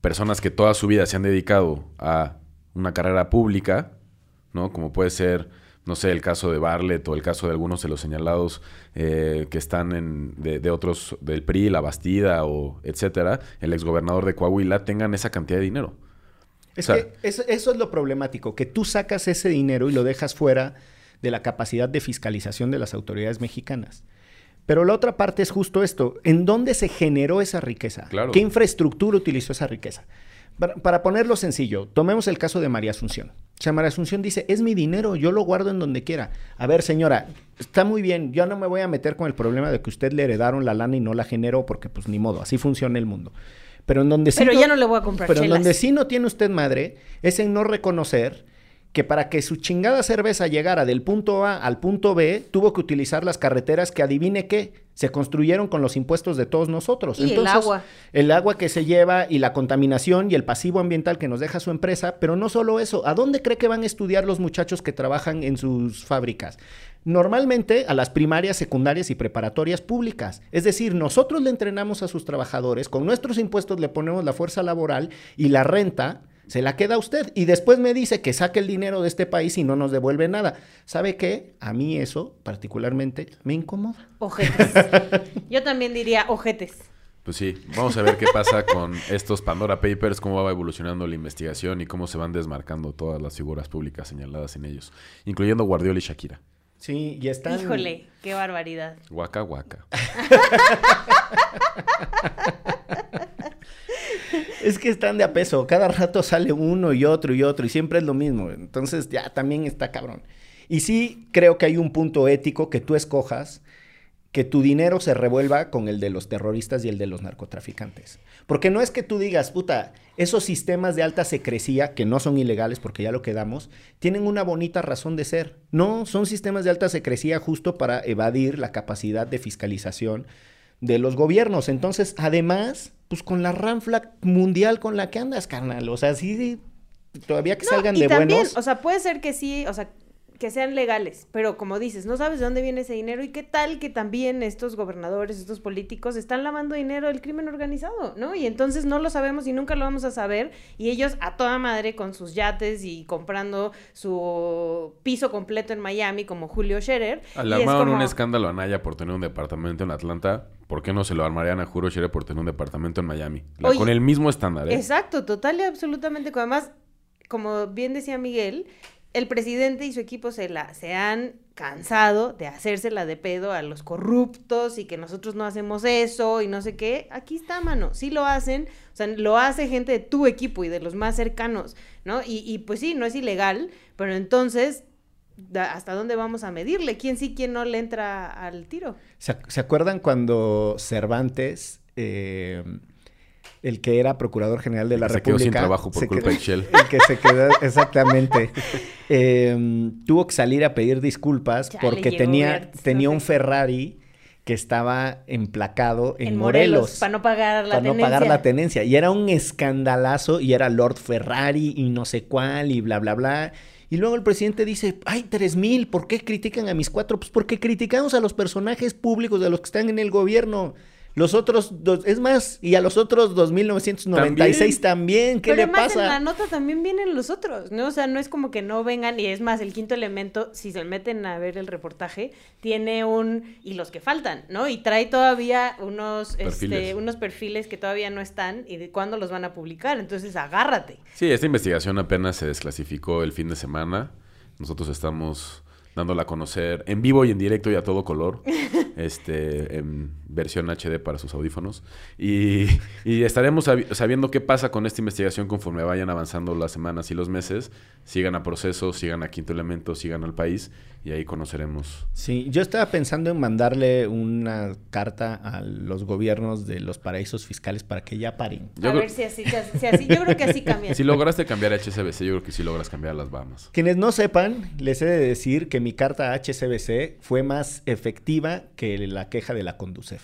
personas que toda su vida se han dedicado a una carrera pública, ¿no? Como puede ser, no sé, el caso de Bartlett o el caso de algunos de los señalados eh, que están en, de, de otros, del PRI, La Bastida o etcétera, el exgobernador de Coahuila, tengan esa cantidad de dinero. Es O sea- que eso es lo problemático, que tú sacas ese dinero y lo dejas fuera de la capacidad de fiscalización de las autoridades mexicanas. Pero la otra parte es justo esto, ¿en dónde se generó esa riqueza? Claro. ¿Qué infraestructura utilizó esa riqueza? Para, para ponerlo sencillo, tomemos el caso de María Asunción. O sea, María Asunción dice, es mi dinero, yo lo guardo en donde quiera. A ver, señora, está muy bien, yo no me voy a meter con el problema de que usted le heredaron la lana y no la generó, porque pues ni modo, así funciona el mundo. Pero en donde sí Pero ya no le voy a comprar Pero en donde sí no tiene usted madre es en no reconocer que para que su chingada cerveza llegara del punto A al punto B, tuvo que utilizar las carreteras que adivine qué, se construyeron con los impuestos de todos nosotros. Y el agua. El agua que se lleva y la contaminación y el pasivo ambiental que nos deja su empresa, pero no solo eso, ¿a dónde cree que van a estudiar los muchachos que trabajan en sus fábricas? Normalmente a las primarias, secundarias y preparatorias públicas. Es decir, nosotros le entrenamos a sus trabajadores, con nuestros impuestos le ponemos la fuerza laboral y la renta se la queda a usted. Y después me dice que saque el dinero de este país y no nos devuelve nada. ¿Sabe qué? A mí eso particularmente me incomoda. Ojetes. [LAUGHS] Yo también diría ojetes. Pues sí, vamos a ver qué pasa con estos Pandora Papers, cómo va evolucionando la investigación y cómo se van desmarcando todas las figuras públicas señaladas en ellos, incluyendo Guardiola y Shakira. Sí, y están... Híjole, qué barbaridad. Guaca, guaca. [LAUGHS] [LAUGHS] [LAUGHS] Es que están de a peso. Cada rato sale uno y otro y otro y siempre es lo mismo. Entonces ya también está cabrón. Y sí creo que hay un punto ético que tú escojas que tu dinero se revuelva con el de los terroristas y el de los narcotraficantes. Porque no es que tú digas, puta, esos sistemas de alta secrecía, que no son ilegales porque ya lo quedamos, tienen una bonita razón de ser. No, son sistemas de alta secrecía justo para evadir la capacidad de fiscalización de los gobiernos. Entonces, además, pues con la ranfla mundial con la que andas, carnal. O sea, sí, todavía que No, salgan y de también, buenos. o sea, puede ser que sí, o sea, que sean legales, pero como dices, no sabes de dónde viene ese dinero y qué tal que también estos gobernadores, estos políticos están lavando dinero del crimen organizado, ¿no? Y entonces no lo sabemos y nunca lo vamos a saber y ellos a toda madre con sus yates y comprando su piso completo en Miami como Julio Scherer. Le armaron un escándalo a Naya por tener un departamento en Atlanta. ¿Por qué no se lo armarían a Julio Scherer por tener un departamento en Miami? con el mismo estándar, ¿eh? Exacto, total y absolutamente. Además, como bien decía Miguel, el presidente y su equipo se, la, se han cansado de hacérsela de pedo a los corruptos y que nosotros no hacemos eso y no sé qué. Aquí está, mano. Sí lo hacen. O sea, lo hace gente de tu equipo y de los más cercanos, ¿no? Y, y pues sí, no es ilegal, pero entonces, ¿hasta dónde vamos a medirle? ¿Quién sí, quién no le entra al tiro? ¿Se, ¿se acuerdan cuando Cervantes... Eh, el que era procurador general de la se República. Quedó sin trabajo por culpa de Shell. El que se quedó, [LAUGHS] exactamente. Eh, tuvo que salir a pedir disculpas porque tenía, tenía un Ferrari que estaba emplacado en, Morelos, Para no pagar la para tenencia. no pagar la tenencia. Y era un escandalazo y era Lord Ferrari y no sé cuál y bla, bla, bla. Y luego el presidente dice, ay, tres mil, ¿por qué critican a mis cuatro? Pues porque criticamos a los personajes públicos de los que están en el gobierno. Los otros, dos, es más, y a los otros 2.996 también, también. ¿qué Pero le además pasa? en la nota también vienen los otros, ¿no? O sea, no es como que no vengan, y es más, el quinto elemento, si se meten a ver el reportaje, tiene un, y los que faltan, ¿no? Y trae todavía unos perfiles, este, unos perfiles que todavía no están, y de cuándo los van a publicar, entonces agárrate. Sí, esta investigación apenas se desclasificó el fin de semana. Nosotros estamos dándola a conocer en vivo y en directo y a todo color, [LAUGHS] este, en versión HD para sus audífonos. Y, y estaremos sab sabiendo qué pasa con esta investigación conforme vayan avanzando las semanas y los meses. Sigan a proceso, sigan a Quinto Elemento, sigan al país y ahí conoceremos. Sí, yo estaba pensando en mandarle una carta a los gobiernos de los paraísos fiscales para que ya paren. Yo a ver si así, si así, yo creo que así cambia. Si lograste cambiar a HCBC, yo creo que sí logras cambiar a las Bahamas. Quienes no sepan, les he de decir que mi carta a HCBC fue más efectiva que la queja de la Conducef.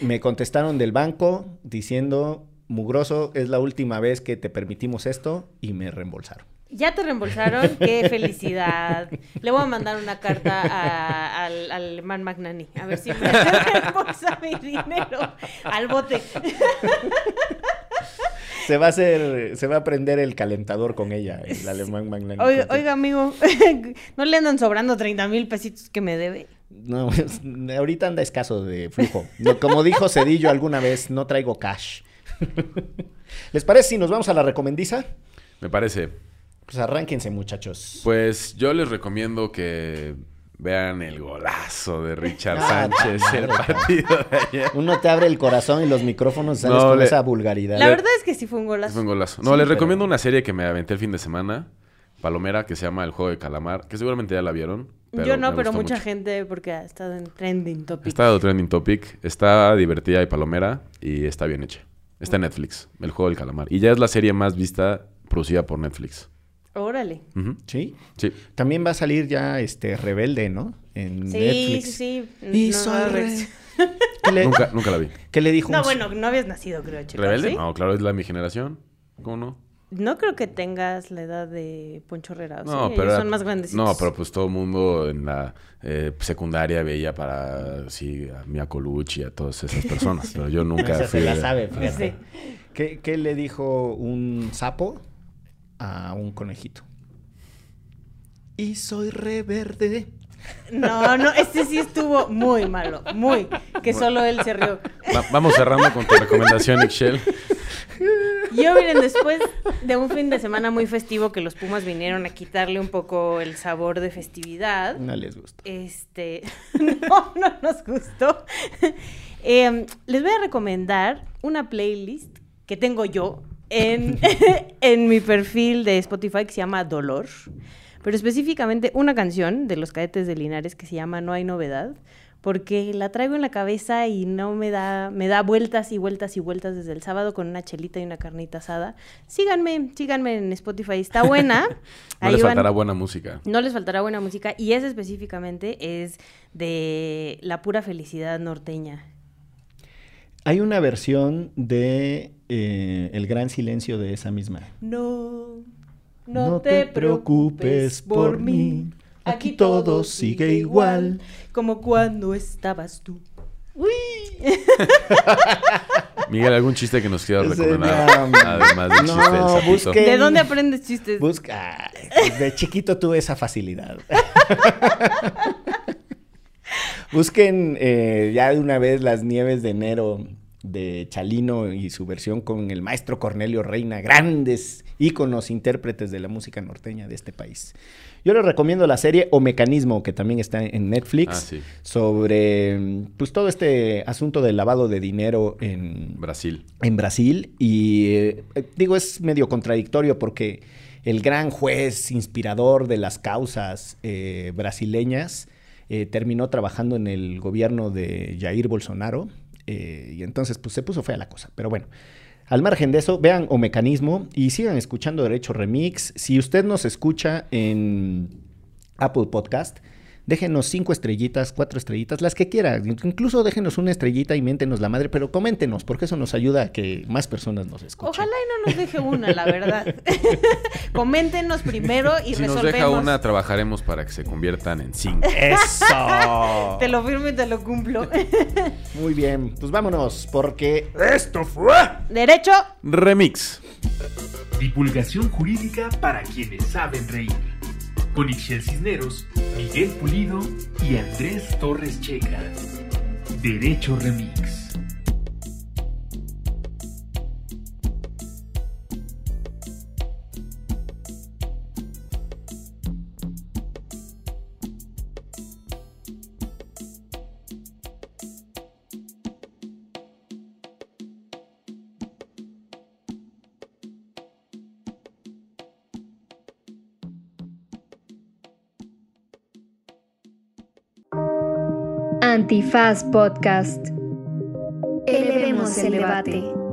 Me contestaron del banco diciendo, mugroso, es la última vez que te permitimos esto y me reembolsaron. Ya te reembolsaron, qué felicidad. Le voy a mandar una carta a, al, al alemán Magnani, a ver si me reembolsa mi dinero al bote. Se va a hacer, se va a prender el calentador con ella, el alemán Magnani. Oiga, oiga, amigo, [LAUGHS] ¿no le andan sobrando 30 mil pesitos que me debe? No, [LAUGHS] ahorita anda escaso de flujo. No, como dijo Cedillo alguna vez, no traigo cash. [LAUGHS] ¿Les parece si nos vamos a la recomendiza? Me parece. Pues arránquense, muchachos. Pues yo les recomiendo que vean el golazo de Richard ah, Sánchez, el partido de ayer. Uno te abre el corazón y los micrófonos sales no, con le, esa vulgaridad. La verdad es que sí fue un golazo. Fue un golazo. No, sí, les pero... recomiendo una serie que me aventé el fin de semana, Palomera, que se llama El Juego de Calamar, que seguramente ya la vieron. Yo no, pero mucha mucho. gente porque ha estado en trending topic. Ha estado trending topic, está divertida y palomera y está bien hecha. Está en Netflix, El Juego del Calamar. Y ya es la serie más vista producida por Netflix. Órale. Uh -huh. ¿Sí? Sí. También va a salir ya este Rebelde, ¿no? En sí, Netflix. Sí, sí, Y no, le... nunca, nunca la vi. ¿Qué le dijo? No, un... bueno, no habías nacido, creo, chico. ¿Rebelde? ¿sí? No, claro, es la de mi generación. ¿Cómo no? No creo que tengas la edad de Poncho Herrera. No, ¿sí? pero Ellos son más grandes. No, pero pues todo el mundo en la eh, secundaria veía para sí a Mia Colucci y a todas esas [LAUGHS] personas, pero yo nunca Esa fui se la sabe, fíjate. Sí. ¿Qué, qué le dijo un sapo a un conejito? Y soy reverde. No, no, este sí estuvo muy malo, muy. Que solo él se rió. Va- vamos cerrando con tu recomendación, Ixchel. [LAUGHS] Yo, miren, después de un fin de semana muy festivo que los Pumas vinieron a quitarle un poco el sabor de festividad. No les gusta. Este, [LAUGHS] no, no nos gustó. Eh, les voy a recomendar una playlist que tengo yo en, [LAUGHS] en mi perfil de Spotify que se llama Dolor, pero específicamente una canción de los cadetes de Linares que se llama No hay novedad, porque la traigo en la cabeza y no me da, me da vueltas y vueltas y vueltas desde el sábado con una chelita y una carnita asada. Síganme, síganme en Spotify, está buena. [LAUGHS] No Ahí les van- faltará buena música. no les faltará buena música y esa específicamente es de la pura felicidad norteña. Hay una versión de eh, El Gran Silencio de esa misma. No. No te preocupes por mí. Aquí todo sigue igual. Como cuando estabas tú. [LAUGHS] Miguel, ¿algún chiste que nos quieras recomendar? no, Además del no, chiste del sapito. busque- ¿De dónde aprendes chistes? Busca. De chiquito tuve esa facilidad. [LAUGHS] Busquen eh, ya de una vez las nieves de enero de Chalino y su versión con el maestro Cornelio Reina, grandes íconos, intérpretes de la música norteña de este país. Yo les recomiendo la serie O Mecanismo, que también está en Netflix, Ah, sí. sobre pues todo este asunto del lavado de dinero en, Brasil. en Brasil y eh, eh, digo es medio contradictorio porque el gran juez inspirador de las causas eh, brasileñas eh, terminó trabajando en el gobierno de Jair Bolsonaro eh, y entonces pues se puso fea la cosa, pero bueno. Al margen de eso, vean O Mecanismo y sigan escuchando Derecho Remix. Si usted nos escucha en Apple Podcast, déjenos cinco estrellitas, cuatro estrellitas, las que quiera. Incluso déjenos una estrellita y miéntenos la madre, pero coméntenos, porque eso nos ayuda a que más personas nos escuchen. Ojalá y no nos deje una, la verdad. [LAUGHS] Coméntenos primero y Si nos resolvemos. deja una, trabajaremos para que se conviertan en cinco. ¡Eso! [LAUGHS] Te lo firmo y te lo cumplo. [LAUGHS] Muy bien, pues vámonos, porque esto fue... Derecho. Remix. Divulgación jurídica para quienes saben reír. Con Ixel Cisneros, Miguel Pulido y Andrés Torres Checa. Derecho Remix. Antifaz Podcast. Elevemos el debate.